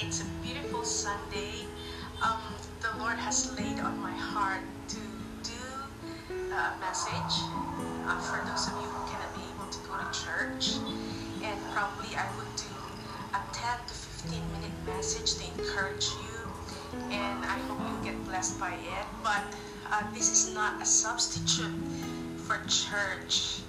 It's a beautiful Sunday. Um, the Lord has laid on my heart to do a message uh, for those of you who cannot be able to go to church. And probably I would do a 10 to 15 minute message to encourage you. And I hope you get blessed by it. But uh, this is not a substitute for church.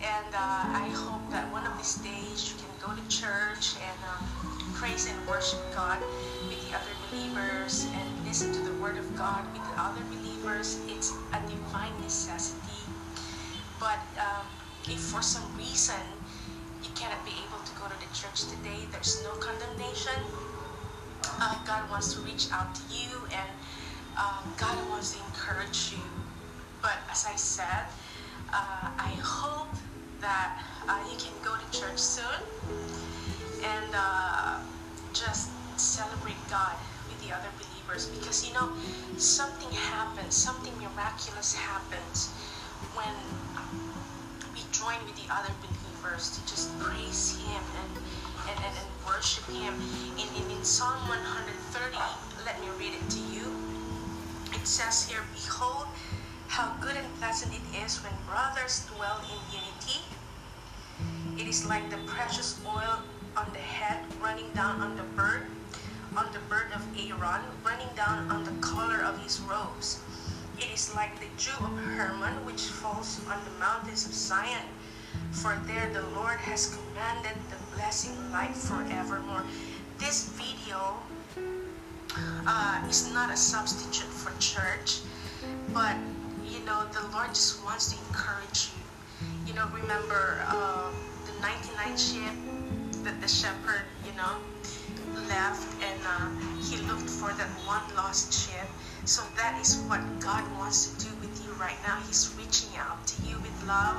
And uh, I hope that one of these days you can go to church and um, praise and worship God with the other believers and listen to the Word of God with the other believers. It's a divine necessity. But um, if for some reason you cannot be able to go to the church today, there's no condemnation. Uh, God wants to reach out to you and uh, God wants to encourage you. But as I said, uh, I hope that uh, you can go to church soon and uh, just celebrate God with the other believers because you know something happens, something miraculous happens when we join with the other believers to just praise Him and and, and, and worship Him. In, in in Psalm 130, let me read it to you. It says here, Behold, how good and pleasant it is when brothers dwell in unity. It is like the precious oil Aaron, running down on the collar of his robes. It is like the dew of Hermon, which falls on the mountains of Zion. For there the Lord has commanded the blessing life forevermore. This video uh, is not a substitute for church, but you know the Lord just wants to encourage you. You know, remember uh, the 99 sheep that the shepherd, you know, left and uh, he looked for that one lost sheep. So that is what God wants to do with you right now. He's reaching out to you with love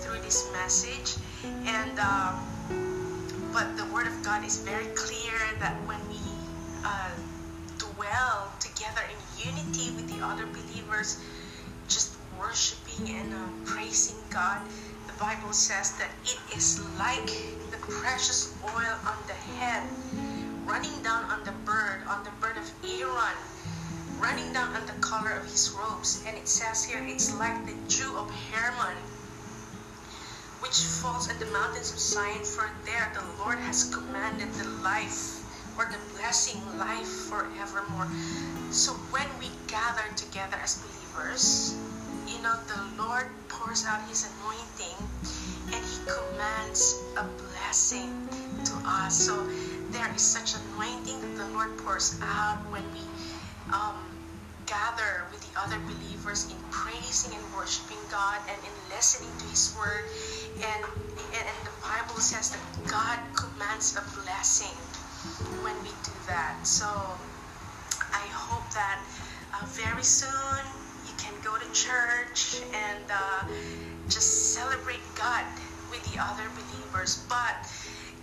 through this message, and um, but the Word of God is very clear that when we uh, dwell together in unity with the other believers, just worshiping and uh, praising God, the Bible says that it is like the precious oil on the head, running down running down on the collar of his robes. And it says here, it's like the dew of Hermon, which falls at the mountains of Zion, for there the Lord has commanded the life or the blessing life forevermore. So when we gather together as believers, you know, the Lord pours out his anointing and he commands a blessing to us. So there is such anointing that the Lord pours out when we um, gather with the other believers in praising and worshiping God and in listening to His Word. And, and, and the Bible says that God commands a blessing when we do that. So I hope that uh, very soon you can go to church and uh, just celebrate God with the other believers. But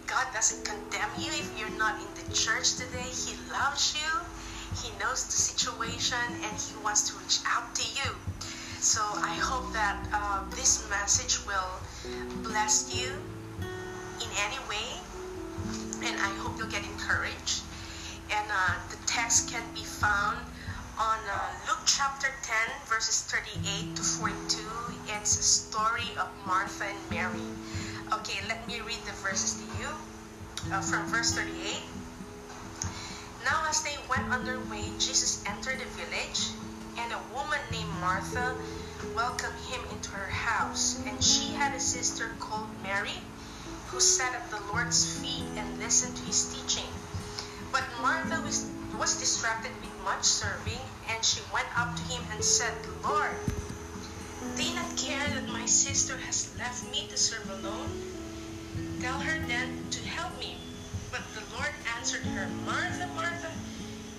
God doesn't condemn you if you're not in the church today. He loves you. He knows the situation and He wants to reach out to you. So I hope that uh, this message will bless you in any way. And I hope you'll get encouraged. And uh, the text can be found on uh, Luke chapter 10, verses 38 to 42. It's a story of Martha and Mary. Okay, let me read the verses to you uh, from verse 38. Now, as they went on their way, Jesus entered the village, and a woman named Martha welcomed him into her house. And she had a sister called Mary, who sat at the Lord's feet and listened to his teaching. But Martha was, was distracted with much serving, and she went up to him and said, Lord, do not care that my sister has left me to serve alone? Tell her then to help me. But the Lord answered her, Martha, Martha,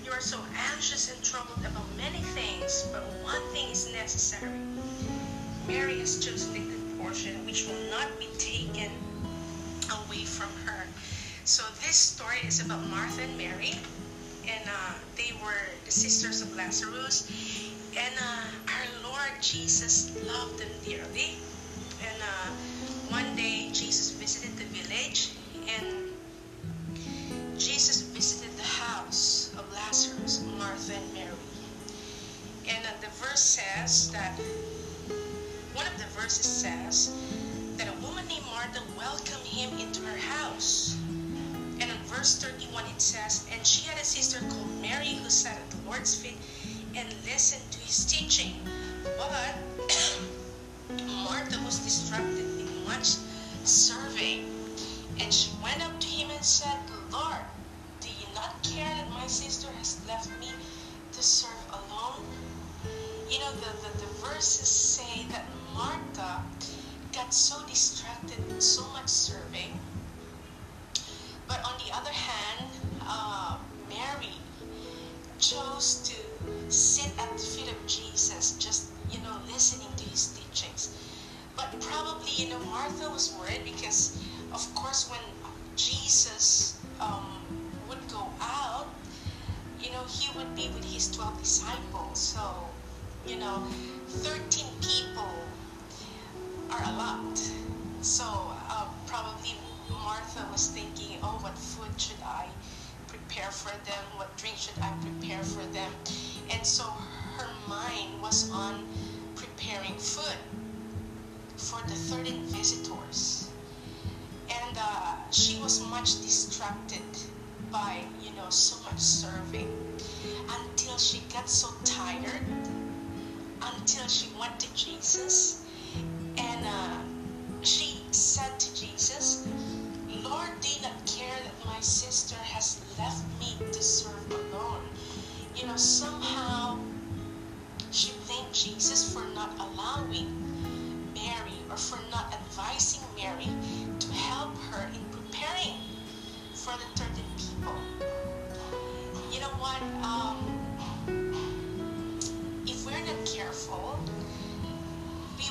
you are so anxious and troubled about many things, but one thing is necessary. Mary has chosen the good portion, which will not be taken away from her. So this story is about Martha and Mary, and uh, they were the sisters of Lazarus. And uh, our Lord Jesus loved them dearly. And uh, one day Jesus visited the village, verse says that one of the verses says that a woman named Martha welcomed him into her house. And in verse 31 it says, And she had a sister called Mary who sat at the Lord's feet and listened to his teaching. But Martha was distracted in much serving. And she went up to him and said, Lord, do you not care that my sister has left me to serve? You know, the, the, the verses say that Martha got so distracted with so much serving. But on the other hand, uh, Mary chose to sit at the feet of Jesus, just, you know, listening to his teachings. But probably, you know, Martha was worried because, of course, when Jesus um, would go out, you know, he would be with his 12 disciples. So, you know, 13 people are a lot. So, uh, probably Martha was thinking, oh, what food should I prepare for them? What drink should I prepare for them? And so her mind was on preparing food for the 13 visitors. And uh, she was much distracted by, you know, so much serving until she got so tired, until she went to Jesus and uh, she said to Jesus, Lord, do not care that my sister has left me to serve alone? You know, somehow she blamed Jesus for not allowing Mary or for not advising Mary to help her in preparing for the 13 people.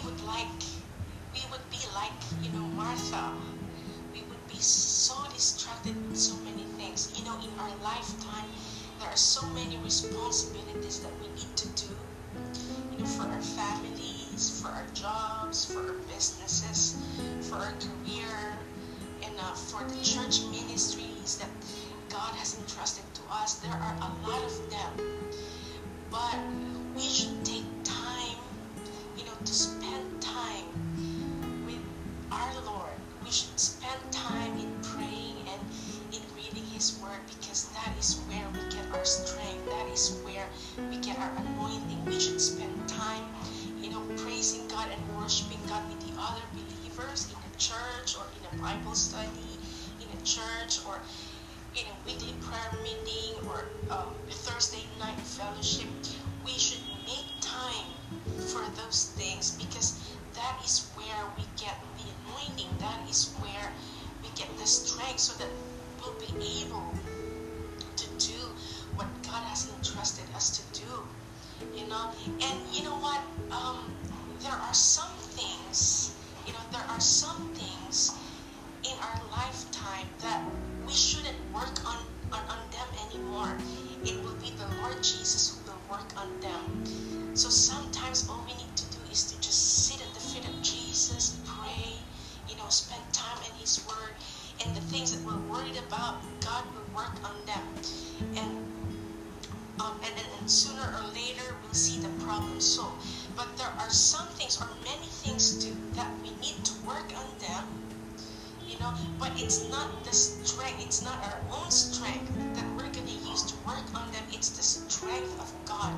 Would like, we would be like, you know, Martha. We would be so distracted with so many things. You know, in our lifetime, there are so many responsibilities that we need to do. You know, for our families, for our jobs, for our businesses, for our career, and uh, for the church ministries that God has entrusted to us. There are a lot of them. But we should take time, you know, to spend time with our Lord. We should spend time in praying and in reading His Word because that is where we get our strength. That is where we get our anointing. We should spend time, you know, praising God and worshiping God with the other believers in a church or in a Bible study, in a church or in a weekly prayer meeting or um, Thursday night fellowship. We should make time for those things because that is where we get the anointing. That is where we get the strength so that we'll be able to do what God has entrusted us to do. You know, and you know what? Um, there are some things, you know, there are some things in our lifetime that we shouldn't work on, on, on them anymore. It will be the Lord Jesus who will work on them. So sometimes all we need to do is to just sit Jesus, pray, you know, spend time in His Word, and the things that we're worried about, God will work on them. And um, and, and sooner or later we'll see the problem solved. But there are some things or many things too that we need to work on them you know but it's not the strength it's not our own strength that we're going to use to work on them it's the strength of god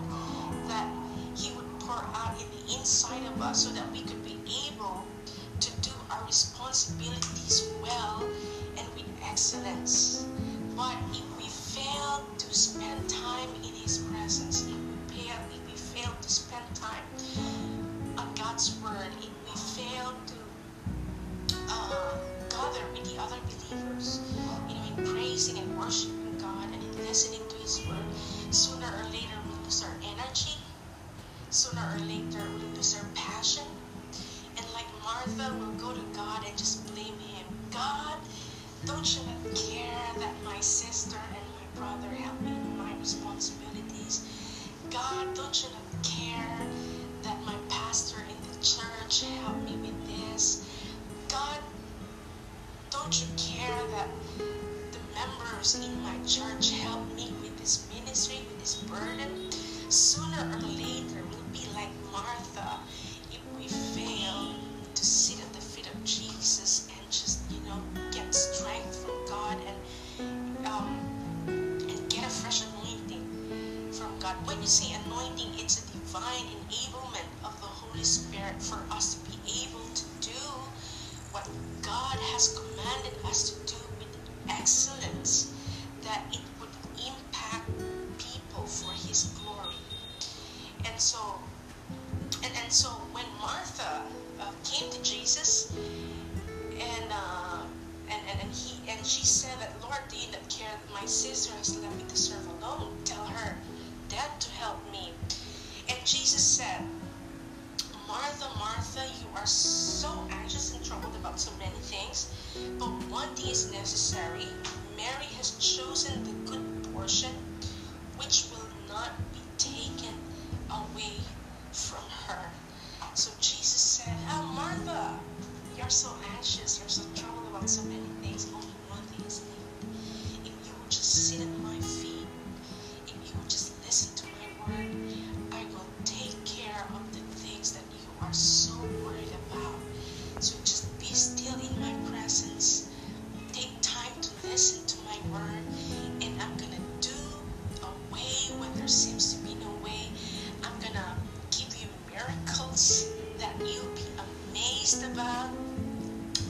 that he would pour out in the inside of us so that we could be able to do our responsibilities well and with excellence but if we fail to spend time in his presence if we fail, if we fail to spend time on god's word if we fail to uh, gather with the other believers, you know, in praising and worshiping God and in listening to His word, sooner or later we'll lose our energy. Sooner or later we'll lose our passion. Martha, we'll go to God and just blame Him. God, don't you care that my sister and my brother help me with my responsibilities? God, don't you care that my pastor in the church help me with this? God, don't you care that the members in my church help me with this ministry, with this burden? Sooner or later, we'll be like Martha be able to do what God has commanded us to do with excellence, that it would impact people for His glory. And so, and, and so when Martha uh, came to Jesus, and, uh, and, and and he and she said that Lord, do you not care that my sister has left me to serve alone? Tell her, Dad, to help me. And Jesus said, Martha, Martha, you are so anxious and troubled about so many things, but one thing is necessary. Mary has chosen the good portion, which will not be taken away from her. So Jesus said, Ah, Martha, you're so anxious, you're so troubled about so many things. Only word, and I'm gonna do a way when there seems to be no way. I'm gonna give you miracles that you'll be amazed about.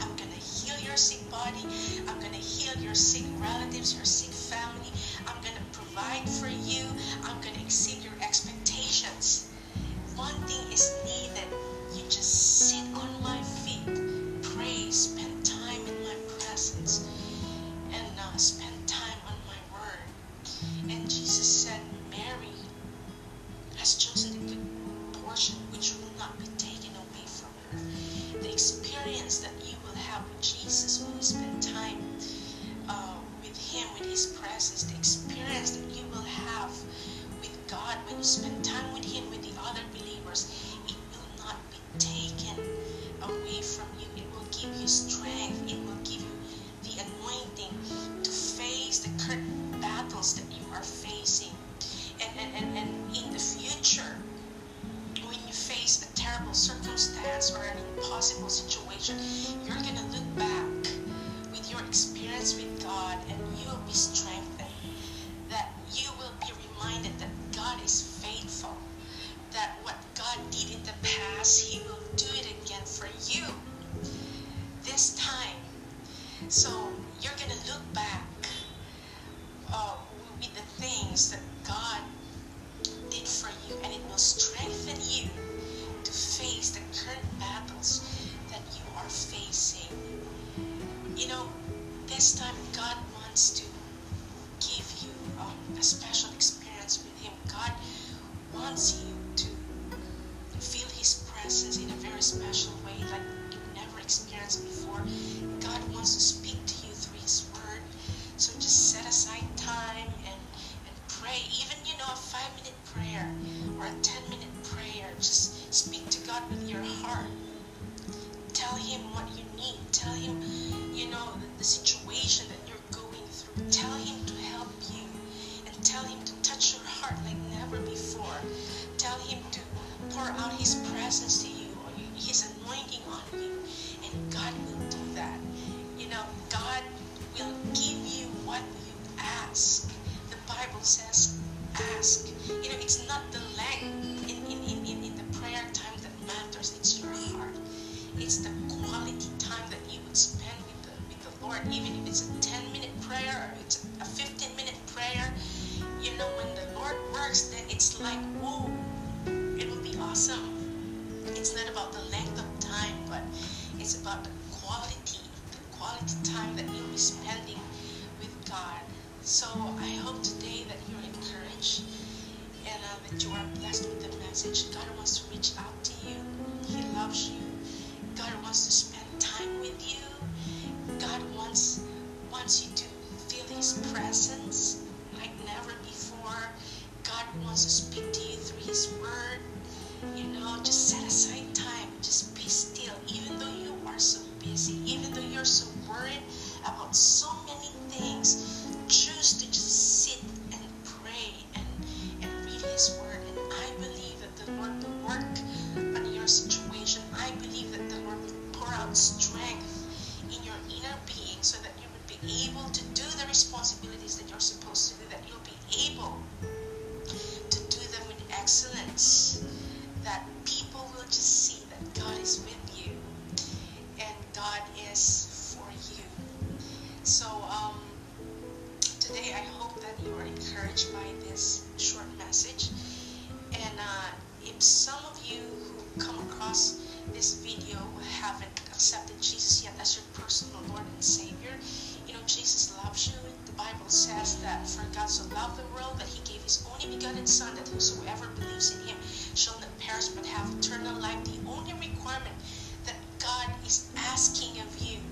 I'm gonna heal your sick body. I'm gonna heal your sick relatives, your sick family. I'm gonna provide for you. I'm gonna exceed your expectations. One thing is needed. You just sit on my feet, pray, spend time in my presence, and uh, spend current battles that you are facing. And, and, and, and in the future, when you face a terrible circumstance or an impossible situation, you're going to look back with your experience with God and you will be strengthened. Things that God did for you, and it will strengthen you to face the current battles that you are facing. You know, this time God wants to give you um, a special experience with Him. God wants you to feel His presence in a very special way, like you've never experienced before. God wants to speak to God with your heart. Tell Him what you need. Tell Him, you know, the, the situation that you're going through. Tell Him to help you and tell Him to touch your heart like never before. Tell Him to pour out His presence message. God wants to reach out to you. He loves you. God wants to spend time with you. God wants wants you to feel His presence like never before. God wants to speak to you through His Word. You know, just set aside time. Just be still. Even though you are so busy, even though you're so worried about so many things, your situation. I believe that the Lord will pour out strength in your inner being so that you would be able to do the responsibilities that you're supposed to do, that you'll be able to do them with excellence, that this video haven't accepted Jesus yet as your personal Lord and Savior, you know, Jesus loves you. The Bible says that for God so loved the world that he gave his only begotten Son, that whosoever believes in him shall not perish but have eternal life. The only requirement that God is asking of you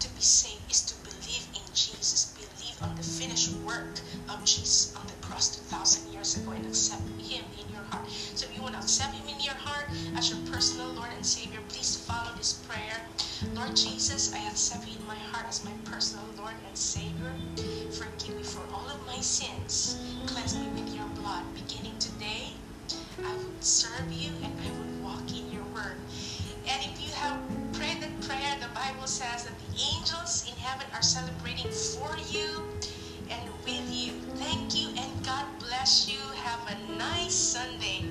to be saved is to believe in Jesus, believe on the finished work of Jesus on the cross 2,000 years ago and accept him heart. So if you want to accept him in your heart as your personal Lord and Savior, please follow this prayer. Lord Jesus, I accept you in my heart as my personal Lord and Savior. Forgive me for all of my sins. Cleanse me with your blood. Beginning today, I would serve you and I would walk in your word. And if you have prayed that prayer, the Bible says that the angels in heaven are celebrating for you and with you. Thank you and God bless you. Have a nice Sunday.